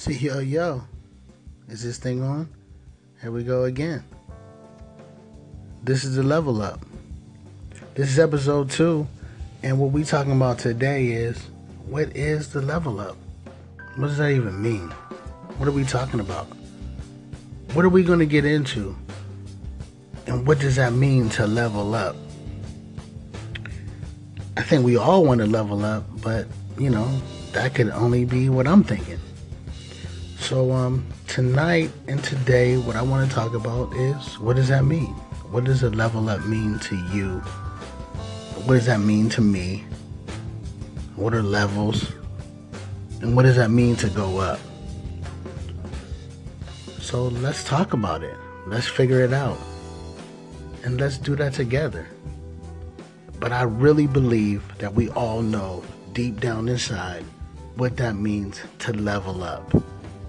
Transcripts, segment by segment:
See, yo, yo. Is this thing on? Here we go again. This is the level up. This is episode two. And what we talking about today is what is the level up? What does that even mean? What are we talking about? What are we going to get into? And what does that mean to level up? I think we all want to level up, but you know, that could only be what I'm thinking. So um tonight and today what I want to talk about is what does that mean? What does a level up mean to you? What does that mean to me? What are levels? And what does that mean to go up? So let's talk about it. Let's figure it out. And let's do that together. But I really believe that we all know deep down inside what that means to level up,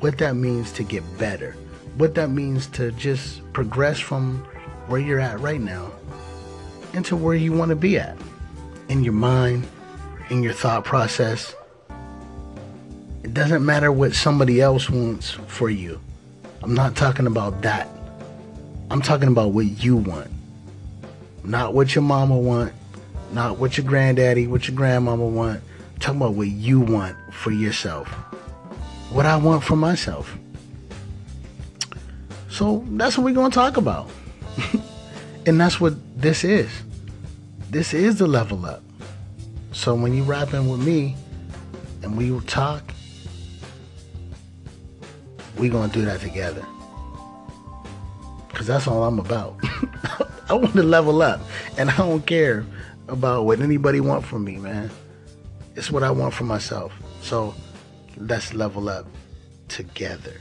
what that means to get better, what that means to just progress from where you're at right now into where you want to be at in your mind, in your thought process. It doesn't matter what somebody else wants for you. I'm not talking about that. I'm talking about what you want. Not what your mama want, not what your granddaddy, what your grandmama want. I'm talking about what you want for yourself. What I want for myself. So that's what we're going to talk about. and that's what this is. This is the level up. So when you rapping with me and we will talk, we're going to do that together. Because that's all I'm about. I want to level up. And I don't care about what anybody want from me, man. It's what I want for myself. So let's level up together.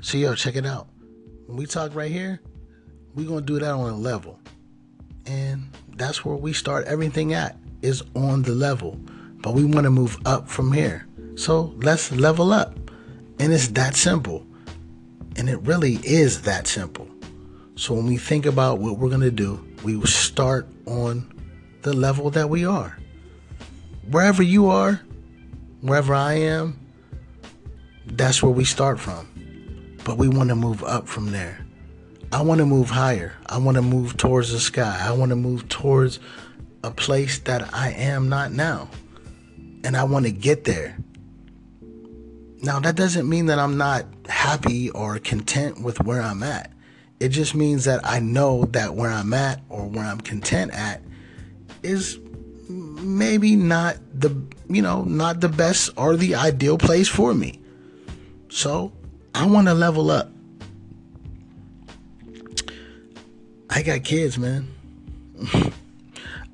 So yo, check it out. When we talk right here, we gonna do that on a level. And that's where we start everything at, is on the level. But we wanna move up from here. So let's level up. And it's that simple. And it really is that simple. So when we think about what we're going to do, we will start on the level that we are. Wherever you are, wherever I am, that's where we start from. But we want to move up from there. I want to move higher. I want to move towards the sky. I want to move towards a place that I am not now. And I want to get there. Now, that doesn't mean that I'm not happy or content with where I'm at. It just means that I know that where I'm at or where I'm content at is maybe not the, you know, not the best or the ideal place for me. So, I want to level up. I got kids, man.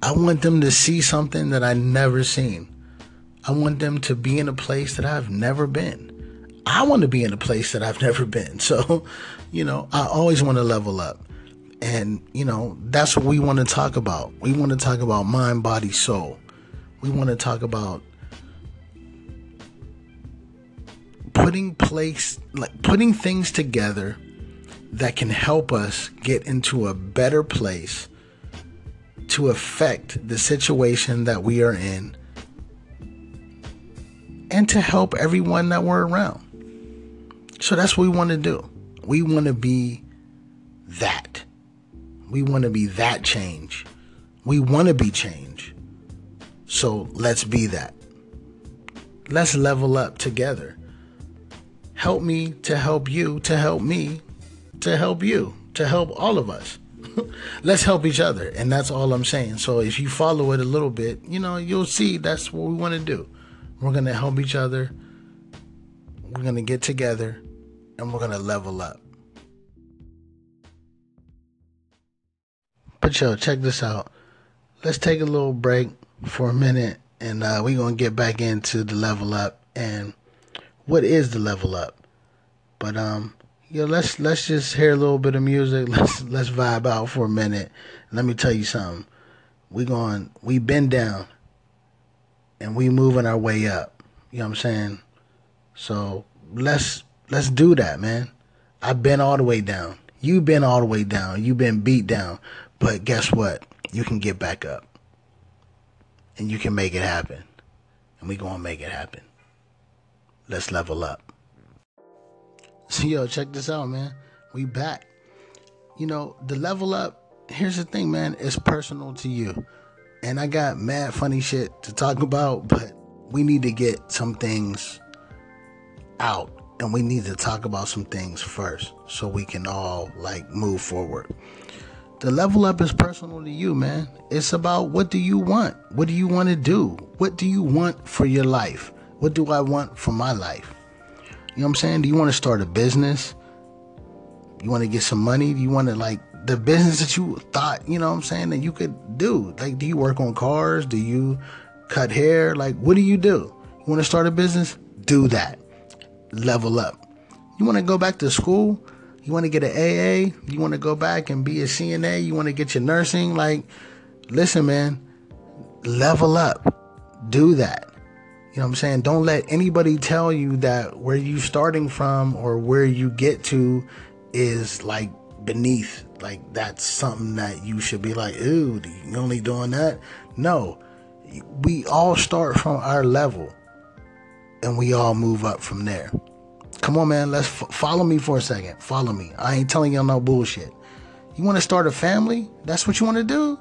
I want them to see something that I never seen. I want them to be in a place that I've never been. I want to be in a place that I've never been. So, you know, I always want to level up. And, you know, that's what we want to talk about. We want to talk about mind, body, soul. We want to talk about putting place like putting things together that can help us get into a better place to affect the situation that we are in and to help everyone that we're around. So that's what we want to do. We want to be that. We want to be that change. We want to be change. So let's be that. Let's level up together. Help me to help you, to help me, to help you, to help all of us. let's help each other. And that's all I'm saying. So if you follow it a little bit, you know, you'll see that's what we want to do. We're going to help each other. We're going to get together and we're going to level up. But yo, check this out. Let's take a little break for a minute and uh, we're going to get back into the level up and what is the level up. But um yo, let's let's just hear a little bit of music. Let's let's vibe out for a minute. Let me tell you something. We going we been down and we moving our way up. You know what I'm saying? So let's let's do that, man. I've been all the way down. You've been all the way down. You've been beat down. But guess what? you can get back up. And you can make it happen. And we gonna make it happen. Let's level up. So yo, check this out, man. We back. You know, the level up, here's the thing, man, it's personal to you. And I got mad funny shit to talk about, but we need to get some things out and we need to talk about some things first so we can all like move forward. The level up is personal to you, man. It's about what do you want? What do you want to do? What do you want for your life? What do I want for my life? You know what I'm saying? Do you want to start a business? You want to get some money? Do you want to like the business that you thought, you know what I'm saying, that you could do? Like, do you work on cars? Do you cut hair? Like, what do you do? You want to start a business? Do that level up. You want to go back to school? You want to get an AA? You want to go back and be a CNA? You want to get your nursing? Like, listen, man, level up. Do that. You know what I'm saying? Don't let anybody tell you that where you starting from or where you get to is like beneath. Like that's something that you should be like, ooh, you only doing that? No. We all start from our level and we all move up from there. Come on, man. Let's f- follow me for a second. Follow me. I ain't telling y'all no bullshit. You want to start a family? That's what you want to do?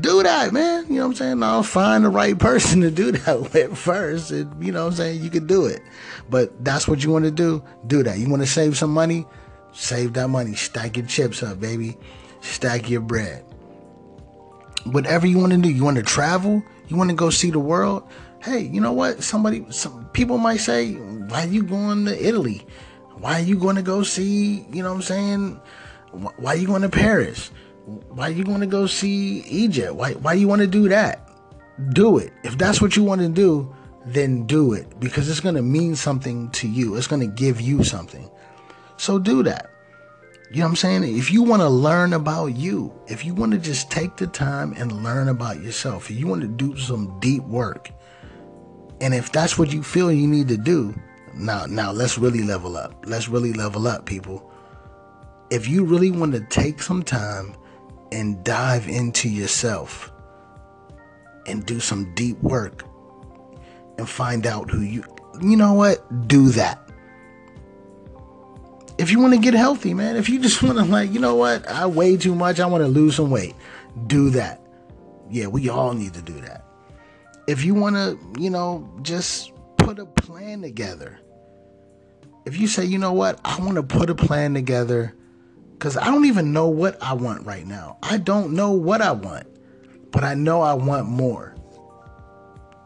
Do that, man. You know what I'm saying? I'll find the right person to do that with first. You know what I'm saying? You could do it. But that's what you want to do? Do that. You want to save some money? Save that money. Stack your chips up, baby. Stack your bread. Whatever you want to do. You want to travel? You want to go see the world? Hey, you know what? Somebody, some people might say, why are you going to Italy? Why are you going to go see, you know what I'm saying? Why are you going to Paris? Why are you going to go see Egypt? Why, why you want to do that? Do it. If that's what you want to do, then do it because it's going to mean something to you. It's going to give you something. So do that. You know what I'm saying? If you want to learn about you, if you want to just take the time and learn about yourself, if you want to do some deep work, and if that's what you feel you need to do, now now let's really level up. Let's really level up, people. If you really want to take some time and dive into yourself and do some deep work and find out who you you know what? Do that. If you want to get healthy, man, if you just want to like, you know what? I weigh too much, I want to lose some weight. Do that. Yeah, we all need to do that if you want to, you know, just put a plan together. If you say, you know what, I want to put a plan together because I don't even know what I want right now. I don't know what I want, but I know I want more.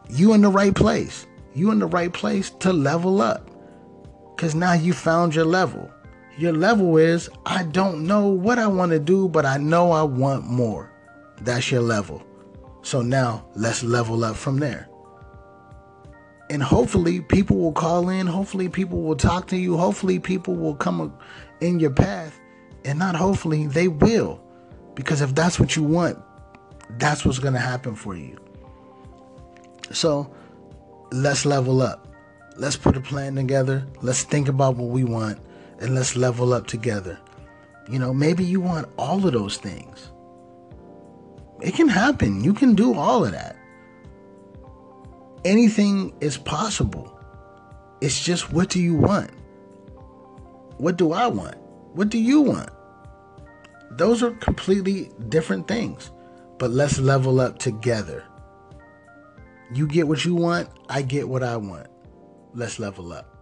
You in the right place. You in the right place to level up because now you found your level. Your level is, I don't know what I want to do, but I know I want more. That's your level. So now let's level up from there. And hopefully people will call in. Hopefully people will talk to you. Hopefully people will come in your path. And not hopefully, they will. Because if that's what you want, that's what's going to happen for you. So let's level up. Let's put a plan together. Let's think about what we want and let's level up together. You know, maybe you want all of those things. It can happen. You can do all of that. Anything is possible. It's just what do you want? What do I want? What do you want? Those are completely different things. But let's level up together. You get what you want, I get what I want. Let's level up.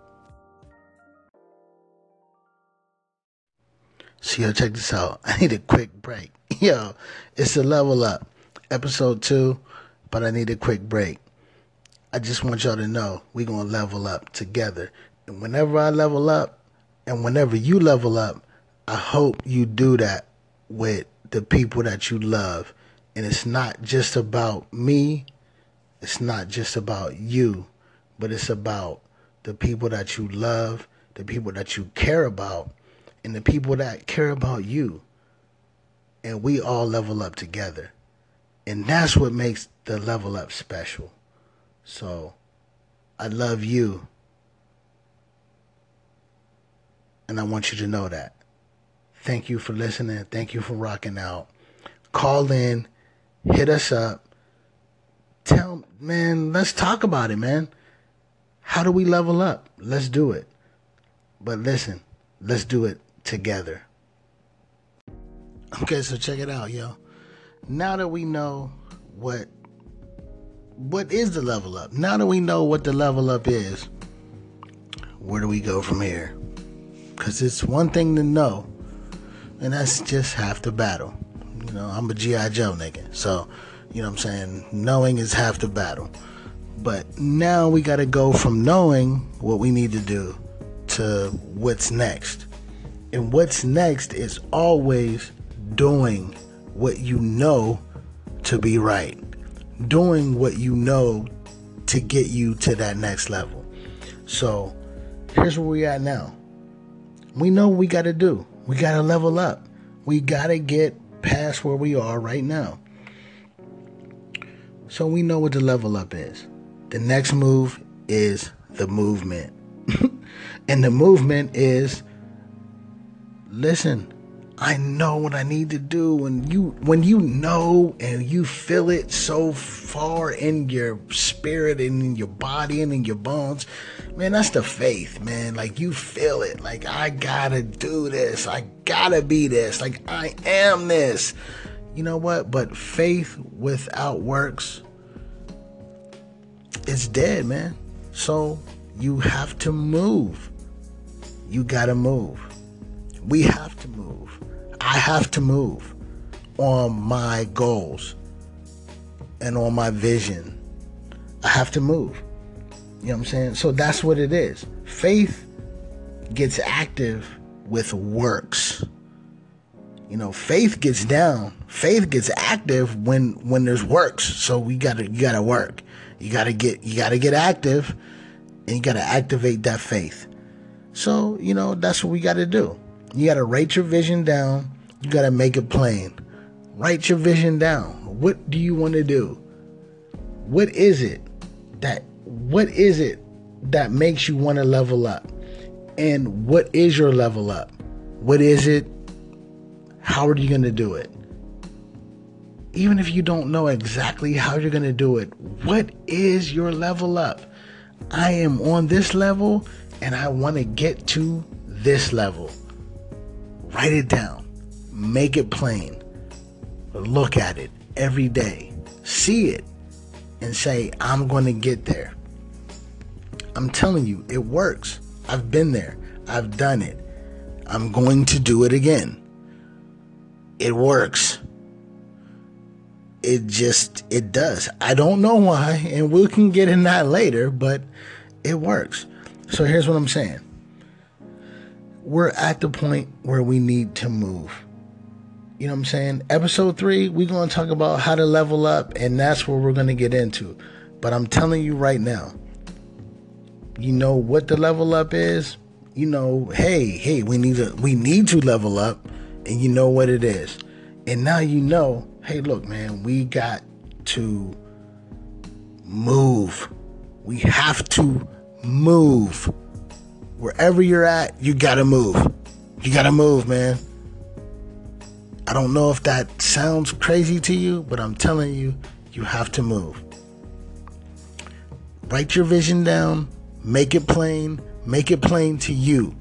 So yo, check this out. I need a quick break. Yo, it's a level up. Episode two, but I need a quick break. I just want y'all to know we gonna level up together. And whenever I level up and whenever you level up, I hope you do that with the people that you love. And it's not just about me, it's not just about you, but it's about the people that you love, the people that you care about, and the people that care about you. And we all level up together. And that's what makes the level up special. So I love you. And I want you to know that. Thank you for listening. Thank you for rocking out. Call in hit us up. Tell man, let's talk about it, man. How do we level up? Let's do it. But listen, let's do it together. Okay, so check it out, yo. Now that we know what what is the level up? Now that we know what the level up is, where do we go from here? Cuz it's one thing to know, and that's just half the battle. You know, I'm a GI Joe nigga. So, you know what I'm saying? Knowing is half the battle. But now we got to go from knowing what we need to do to what's next. And what's next is always doing what you know to be right, doing what you know to get you to that next level. So here's where we at now. We know we got to do. We got to level up. We got to get past where we are right now. So we know what the level up is. The next move is the movement. and the movement is listen, I know what I need to do when you when you know and you feel it so far in your spirit and in your body and in your bones, man, that's the faith, man. Like you feel it. Like I gotta do this. I gotta be this. Like I am this. You know what? But faith without works it's dead, man. So you have to move. You gotta move. We have to move. I have to move on my goals and on my vision. I have to move. You know what I'm saying? So that's what it is. Faith gets active with works. You know, faith gets down. Faith gets active when when there's works. So we gotta you gotta work. You gotta get you gotta get active and you gotta activate that faith. So, you know, that's what we gotta do. You gotta write your vision down you got to make it plain. Write your vision down. What do you want to do? What is it that what is it that makes you want to level up? And what is your level up? What is it? How are you going to do it? Even if you don't know exactly how you're going to do it, what is your level up? I am on this level and I want to get to this level. Write it down. Make it plain. Look at it every day. See it and say, I'm going to get there. I'm telling you, it works. I've been there. I've done it. I'm going to do it again. It works. It just, it does. I don't know why, and we can get in that later, but it works. So here's what I'm saying we're at the point where we need to move. You know what I'm saying? Episode three, we're going to talk about how to level up, and that's what we're going to get into. But I'm telling you right now, you know what the level up is? You know, hey, hey, we need to we need to level up, and you know what it is. And now you know, hey, look, man, we got to move. We have to move. Wherever you're at, you gotta move. You gotta move, man. I don't know if that sounds crazy to you, but I'm telling you, you have to move. Write your vision down, make it plain, make it plain to you.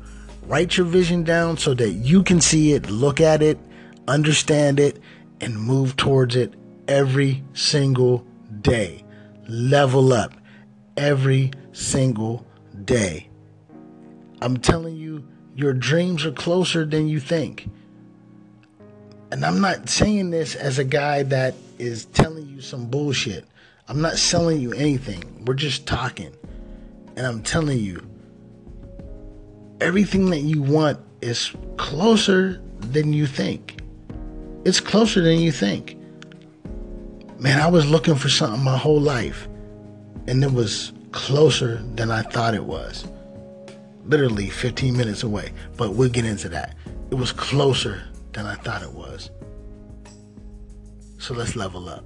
Write your vision down so that you can see it, look at it, understand it, and move towards it every single day. Level up every single day. I'm telling you, your dreams are closer than you think and I'm not saying this as a guy that is telling you some bullshit. I'm not selling you anything. We're just talking. And I'm telling you, everything that you want is closer than you think. It's closer than you think. Man, I was looking for something my whole life, and it was closer than I thought it was. Literally 15 minutes away, but we'll get into that. It was closer than I thought it was. So let's level up.